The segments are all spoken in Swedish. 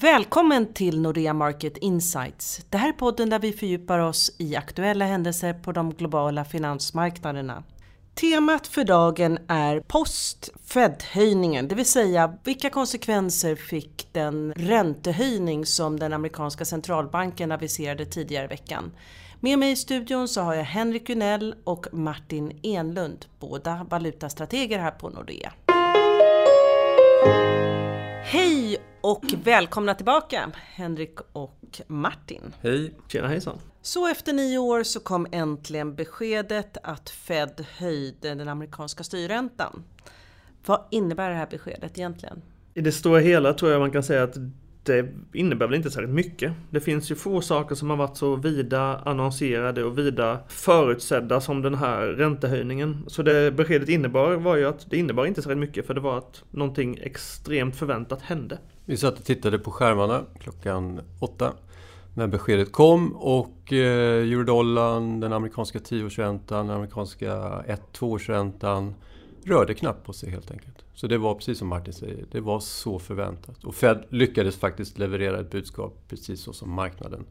Välkommen till Nordea Market Insights. Det här är podden där vi fördjupar oss i aktuella händelser på de globala finansmarknaderna. Temat för dagen är post-Fed-höjningen, det vill säga vilka konsekvenser fick den räntehöjning som den amerikanska centralbanken aviserade tidigare i veckan? Med mig i studion så har jag Henrik Gunell och Martin Enlund, båda valutastrateger här på Nordea. Hej och välkomna tillbaka Henrik och Martin. Hej! Tjena hejsan! Så efter nio år så kom äntligen beskedet att Fed höjde den amerikanska styrräntan. Vad innebär det här beskedet egentligen? I det stora hela tror jag man kan säga att det innebär väl inte särskilt mycket. Det finns ju få saker som har varit så vida annonserade och vida förutsedda som den här räntehöjningen. Så det beskedet innebar var ju att det innebar inte särskilt mycket för det var att någonting extremt förväntat hände. Vi satt och tittade på skärmarna klockan åtta när beskedet kom och eh, eurodollarn, den amerikanska 10-årsräntan, den amerikanska 1-2-årsräntan rörde knappt på sig helt enkelt. Så det var precis som Martin säger, det var så förväntat. Och Fed lyckades faktiskt leverera ett budskap precis så som marknaden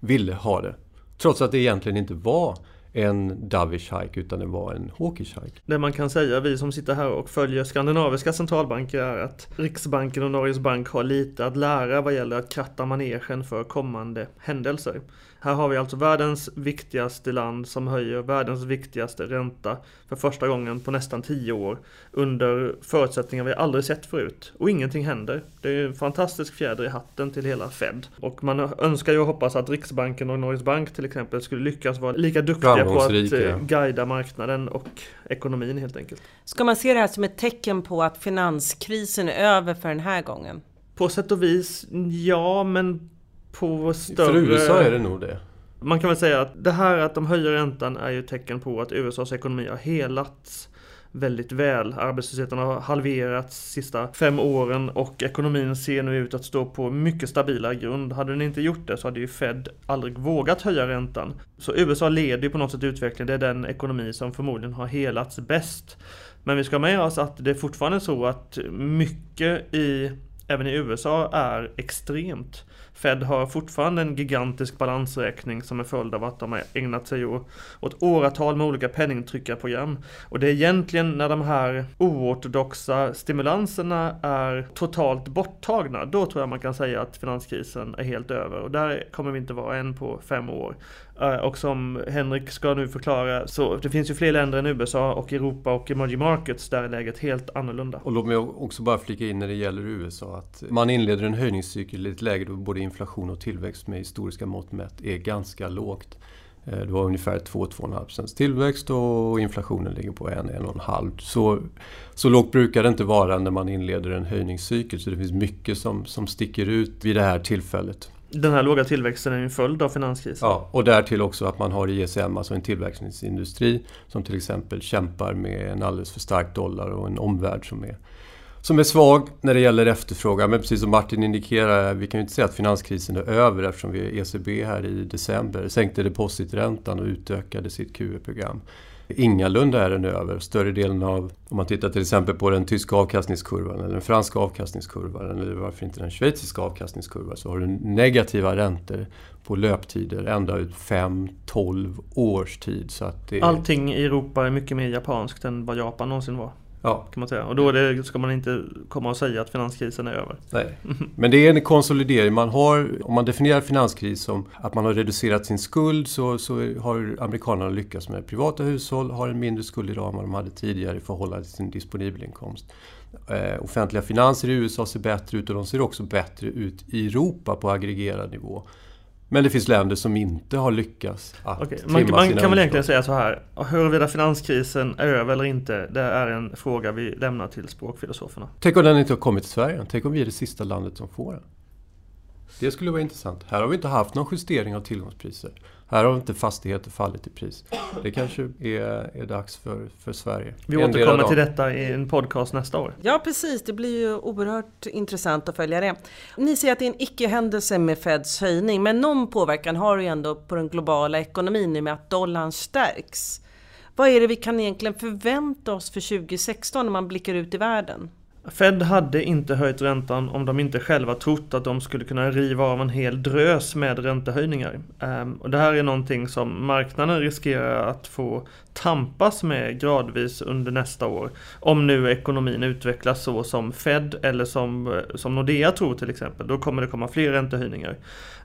ville ha det. Trots att det egentligen inte var en dovish hike utan det var en hawkish hike. Det man kan säga, vi som sitter här och följer skandinaviska centralbanker är att Riksbanken och Norges Bank har lite att lära vad gäller att kratta manegen för kommande händelser. Här har vi alltså världens viktigaste land som höjer världens viktigaste ränta för första gången på nästan tio år under förutsättningar vi aldrig sett förut. Och ingenting händer. Det är en fantastisk fjäder i hatten till hela Fed. Och man önskar ju och hoppas att Riksbanken och Norges Bank till exempel skulle lyckas vara lika duktiga på att eh, guida marknaden och ekonomin helt enkelt. Ska man se det här som ett tecken på att finanskrisen är över för den här gången? På sätt och vis, ja, men på större... För USA är det nog det. Man kan väl säga att det här att de höjer räntan är ju ett tecken på att USAs ekonomi har helats väldigt väl. Arbetslösheten har halverats sista fem åren och ekonomin ser nu ut att stå på mycket stabilare grund. Hade den inte gjort det så hade ju Fed aldrig vågat höja räntan. Så USA leder ju på något sätt utvecklingen. Det är den ekonomi som förmodligen har helats bäst. Men vi ska med oss att det är fortfarande så att mycket i även i USA är extremt. Fed har fortfarande en gigantisk balansräkning som är följd av att de har ägnat sig åt åratal med olika penningtryckarprogram. Och det är egentligen när de här oortodoxa stimulanserna är totalt borttagna, då tror jag man kan säga att finanskrisen är helt över. Och där kommer vi inte vara än på fem år. Eh, och som Henrik ska nu förklara, så det finns ju fler länder än USA och Europa och emerging markets där är läget helt annorlunda. Och låt mig också bara flika in när det gäller USA att man inleder en höjningscykel i ett läge då både inflation och tillväxt med historiska mått mätt är ganska lågt. Eh, det var ungefär 2-2,5% tillväxt och inflationen ligger på 1-1,5. Så, så lågt brukar det inte vara när man inleder en höjningscykel så det finns mycket som, som sticker ut vid det här tillfället. Den här låga tillväxten är en följd av finanskrisen. Ja, och därtill också att man har ISM, alltså en tillverkningsindustri som till exempel kämpar med en alldeles för stark dollar och en omvärld som är, som är svag när det gäller efterfrågan. Men precis som Martin indikerar, vi kan ju inte säga att finanskrisen är över eftersom vi ECB här i december sänkte depositräntan och utökade sitt QE-program. Ingalunda är den över. Större delen av, om man tittar till exempel på den tyska avkastningskurvan eller den franska avkastningskurvan eller varför inte den schweiziska avkastningskurvan så har du negativa räntor på löptider ända ut 5-12 års tid. Så att det... Allting i Europa är mycket mer japanskt än vad Japan någonsin var. Ja. Kan man säga. Och då det, ska man inte komma och säga att finanskrisen är över. Nej. Men det är en konsolidering. Man har, om man definierar finanskris som att man har reducerat sin skuld så, så har amerikanerna lyckats med privata hushåll har en mindre skuld idag än vad de hade tidigare i förhållande till sin disponibla inkomst. Eh, offentliga finanser i USA ser bättre ut och de ser också bättre ut i Europa på aggregerad nivå. Men det finns länder som inte har lyckats att okay. Man, man kan väl egentligen säga så här. Huruvida finanskrisen är över eller inte, det är en fråga vi lämnar till språkfilosoferna. Tänk om den inte har kommit till Sverige? Tänk om vi är det sista landet som får den? Det skulle vara intressant. Här har vi inte haft någon justering av tillgångspriser. Här har inte fastigheter fallit i pris. Det kanske är, är dags för, för Sverige. Vi återkommer till detta i en podcast nästa år. Ja precis, det blir ju oerhört intressant att följa det. Ni säger att det är en icke-händelse med Feds höjning, men någon påverkan har det ju ändå på den globala ekonomin nu med att dollarn stärks. Vad är det vi kan egentligen förvänta oss för 2016 när man blickar ut i världen? Fed hade inte höjt räntan om de inte själva trott att de skulle kunna riva av en hel drös med räntehöjningar. Ehm, och det här är någonting som marknaden riskerar att få tampas med gradvis under nästa år. Om nu ekonomin utvecklas så som Fed eller som, eh, som Nordea tror till exempel. Då kommer det komma fler räntehöjningar.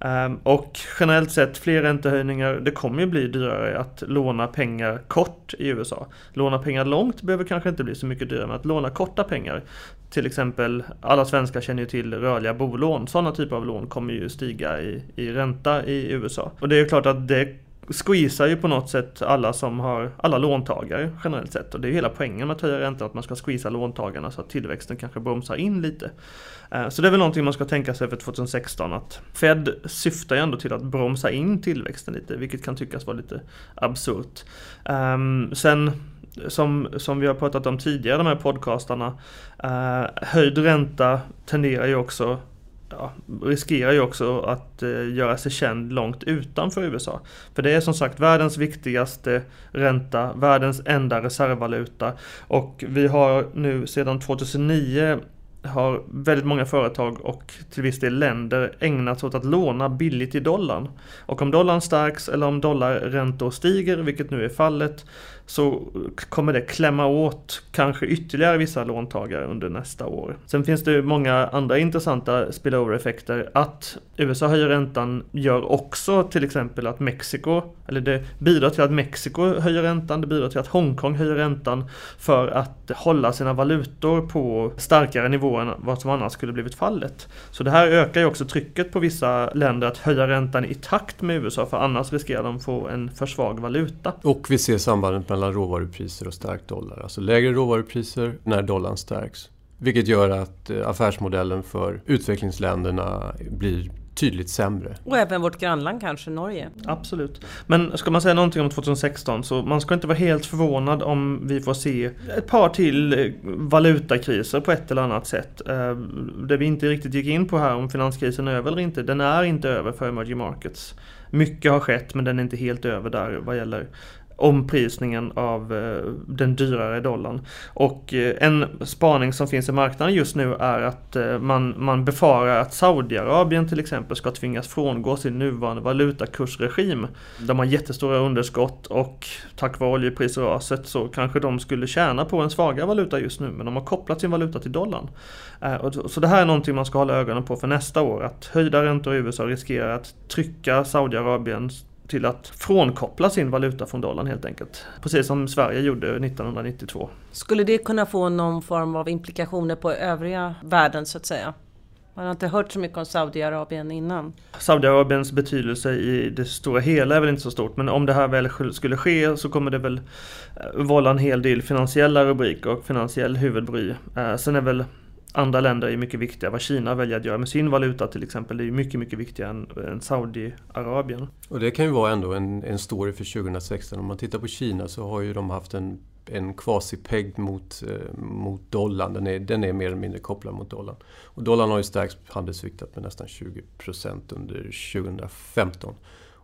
Ehm, och generellt sett fler räntehöjningar. Det kommer ju bli dyrare att låna pengar kort i USA. Låna pengar långt behöver kanske inte bli så mycket dyrare, men att låna korta pengar. Till exempel, alla svenskar känner ju till rörliga bolån. Sådana typer av lån kommer ju stiga i, i ränta i USA. Och det är ju klart att det squeezar ju på något sätt alla som har, alla låntagare generellt sett. Och det är ju hela poängen med att höja räntan, att man ska squeeza låntagarna så att tillväxten kanske bromsar in lite. Eh, så det är väl någonting man ska tänka sig för 2016 att Fed syftar ju ändå till att bromsa in tillväxten lite, vilket kan tyckas vara lite absurt. Ehm, sen som, som vi har pratat om tidigare, de här podcastarna, eh, höjd ränta tenderar ju också ja, riskerar ju också att eh, göra sig känd långt utanför USA. För det är som sagt världens viktigaste ränta, världens enda reservvaluta och vi har nu sedan 2009 har väldigt många företag och till viss del länder ägnat sig åt att låna billigt i dollarn. Och om dollarn stärks eller om dollarräntor stiger, vilket nu är fallet, så kommer det klämma åt kanske ytterligare vissa låntagare under nästa år. Sen finns det många andra intressanta spillover-effekter. Att USA höjer räntan gör också till exempel att Mexiko, eller det bidrar till att Mexiko höjer räntan, det bidrar till att Hongkong höjer räntan för att hålla sina valutor på starkare nivåer än vad som annars skulle blivit fallet. Så det här ökar ju också trycket på vissa länder att höja räntan i takt med USA för annars riskerar de få en för svag valuta. Och vi ser sambandet mellan råvarupriser och stark dollar. Alltså lägre råvarupriser när dollarn stärks. Vilket gör att eh, affärsmodellen för utvecklingsländerna blir tydligt sämre. Och även vårt grannland kanske, Norge. Absolut. Men ska man säga någonting om 2016 så man ska inte vara helt förvånad om vi får se ett par till eh, valutakriser på ett eller annat sätt. Eh, det vi inte riktigt gick in på här om finanskrisen är över eller inte. Den är inte över för emerging markets. Mycket har skett men den är inte helt över där vad gäller omprisningen av eh, den dyrare dollarn. Och eh, en spaning som finns i marknaden just nu är att eh, man, man befarar att Saudiarabien till exempel ska tvingas frångå sin nuvarande valutakursregim. De har jättestora underskott och tack vare oljeprisraset så kanske de skulle tjäna på en svagare valuta just nu men de har kopplat sin valuta till dollarn. Så det här är någonting man ska hålla ögonen på för nästa år. Att höjda räntor i USA riskerar att trycka Saudiarabiens till att frånkoppla sin valuta från dollarn helt enkelt. Precis som Sverige gjorde 1992. Skulle det kunna få någon form av implikationer på övriga världen så att säga? Man har inte hört så mycket om Saudiarabien innan. Saudiarabiens betydelse i det stora hela är väl inte så stort men om det här väl skulle ske så kommer det väl eh, vålla en hel del finansiella rubriker och finansiell huvudbry. Eh, sen är väl andra länder är mycket viktiga. Vad Kina väljer att göra med sin valuta till exempel, det är mycket, mycket viktigare än, än Saudiarabien. Och det kan ju vara ändå en, en story för 2016. Om man tittar på Kina så har ju de haft en, en quasi-peg mot, eh, mot dollarn. Den är, den är mer eller mindre kopplad mot dollarn. Och dollarn har ju stärkts handelsviktat med nästan 20% under 2015.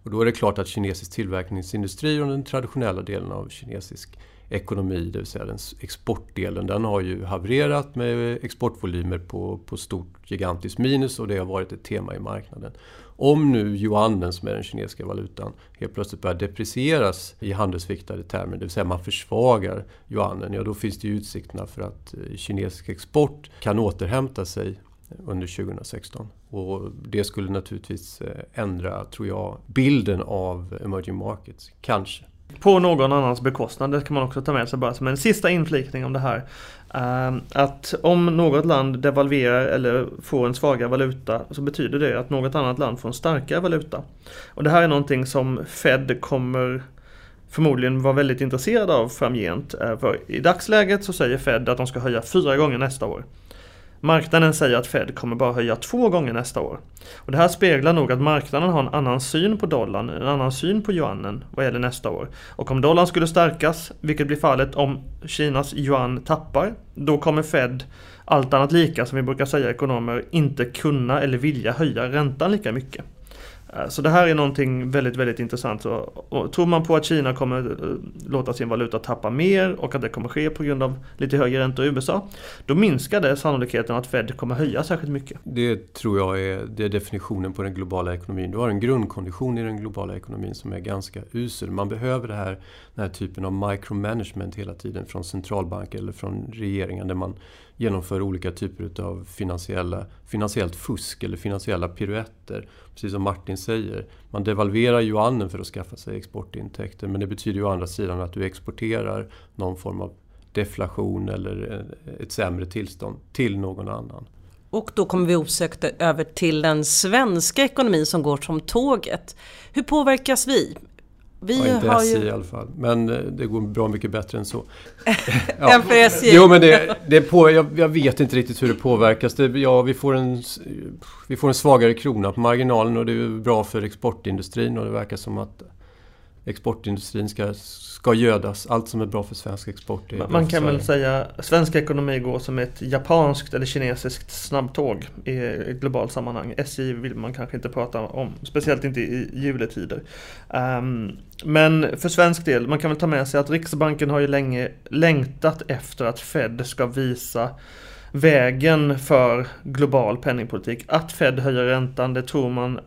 Och då är det klart att kinesisk tillverkningsindustri och den traditionella delen av kinesisk ekonomi, det vill säga den exportdelen, den har ju havererat med exportvolymer på, på stort gigantiskt minus och det har varit ett tema i marknaden. Om nu yuanen, som är den kinesiska valutan, helt plötsligt börjar deprecieras i handelsviktade termer, det vill säga man försvagar yuanen, ja då finns det ju utsikterna för att eh, kinesisk export kan återhämta sig under 2016. Och det skulle naturligtvis eh, ändra, tror jag, bilden av emerging markets, kanske. På någon annans bekostnad, det kan man också ta med sig bara som en sista inflikning om det här. Ehm, att om något land devalverar eller får en svagare valuta så betyder det att något annat land får en starkare valuta. Och det här är någonting som Fed kommer förmodligen vara väldigt intresserad av framgent. Eh, för i dagsläget så säger Fed att de ska höja fyra gånger nästa år. Marknaden säger att Fed kommer bara höja två gånger nästa år. Och det här speglar nog att marknaden har en annan syn på dollarn, en annan syn på yuanen vad gäller nästa år. Och om dollarn skulle stärkas, vilket blir fallet om Kinas yuan tappar, då kommer Fed, allt annat lika som vi brukar säga ekonomer, inte kunna eller vilja höja räntan lika mycket. Eh, så det här är någonting väldigt, väldigt intressant. Och, och tror man på att Kina kommer eh, låta sin valuta tappa mer och att det kommer ske på grund av lite högre räntor i USA, då minskar det sannolikheten att Fed kommer höja särskilt mycket. Det tror jag är, det är definitionen på den globala ekonomin. Du har en grundkondition i den globala ekonomin som är ganska usel. Man behöver det här, den här typen av micromanagement hela tiden från centralbanker eller från regeringen där man genomför olika typer av finansiella, finansiellt fusk eller finansiella piruetter. Precis som Martin säger, man devalverar yuanen för att skaffa sig exportintäkter men det betyder ju å andra sidan att du exporterar någon form av deflation eller eh, ett sämre tillstånd till någon annan. Och då kommer vi osökt över till den svenska ekonomin som går som tåget. Hur påverkas vi? Vi ja, inte har SJ ju... i alla fall. Men eh, det går bra mycket bättre än så. ja. än för SJ? Jo, men det, det på, jag, jag, vet inte riktigt hur det påverkas. Det, ja, vi, får en, vi får en svagare krona på marginalen och det är bra för exportindustrin och det verkar som att exportindustrin ska, ska gödas. Allt som är bra för svensk export Man, man kan väl säga att svensk ekonomi går som ett japanskt eller kinesiskt snabbtåg i ett globalt sammanhang. SJ vill man kanske inte prata om, speciellt inte i juletider. Um, men för svensk del, man kan väl ta med sig att Riksbanken har ju länge längtat efter att Fed ska visa vägen för global penningpolitik. Att Fed höjer räntan, det tror man,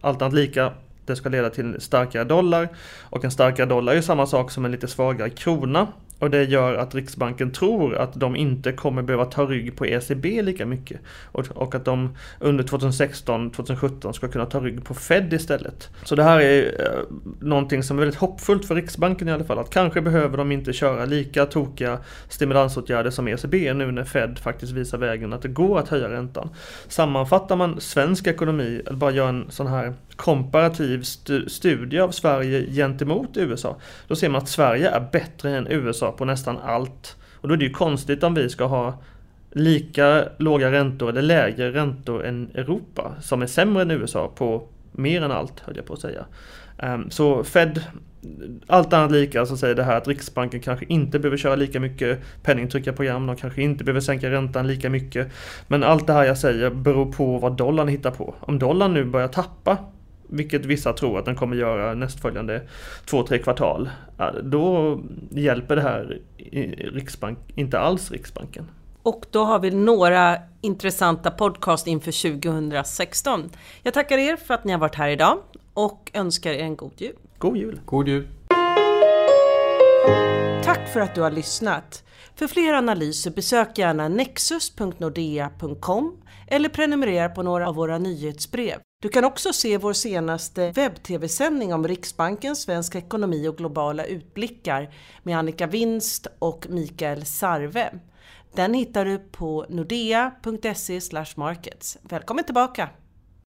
allt annat lika, det ska leda till starkare dollar. Och en starkare dollar är ju samma sak som en lite svagare krona. Och det gör att Riksbanken tror att de inte kommer behöva ta rygg på ECB lika mycket. Och, och att de under 2016-2017 ska kunna ta rygg på Fed istället. Så det här är eh, någonting som är väldigt hoppfullt för Riksbanken i alla fall. Att kanske behöver de inte köra lika tokiga stimulansåtgärder som ECB nu när Fed faktiskt visar vägen att det går att höja räntan. Sammanfattar man svensk ekonomi, eller bara gör en sån här komparativ studie av Sverige gentemot USA, då ser man att Sverige är bättre än USA på nästan allt. Och då är det ju konstigt om vi ska ha lika låga räntor eller lägre räntor än Europa, som är sämre än USA på mer än allt, höll jag på att säga. Ehm, så Fed, allt annat lika, så säger det här att Riksbanken kanske inte behöver köra lika mycket penningtryckarprogram, de kanske inte behöver sänka räntan lika mycket. Men allt det här jag säger beror på vad dollarn hittar på. Om dollarn nu börjar tappa vilket vissa tror att den kommer göra nästföljande två, tre kvartal, då hjälper det här Riksbank, inte alls Riksbanken. Och då har vi några intressanta podcast inför 2016. Jag tackar er för att ni har varit här idag och önskar er en god jul. God jul! God jul! Tack för att du har lyssnat! För fler analyser besök gärna nexus.nordea.com eller prenumerera på några av våra nyhetsbrev. Du kan också se vår senaste webb-tv-sändning om Riksbanken, svensk ekonomi och globala utblickar med Annika Winst och Mikael Sarve. Den hittar du på nordea.se markets. Välkommen tillbaka!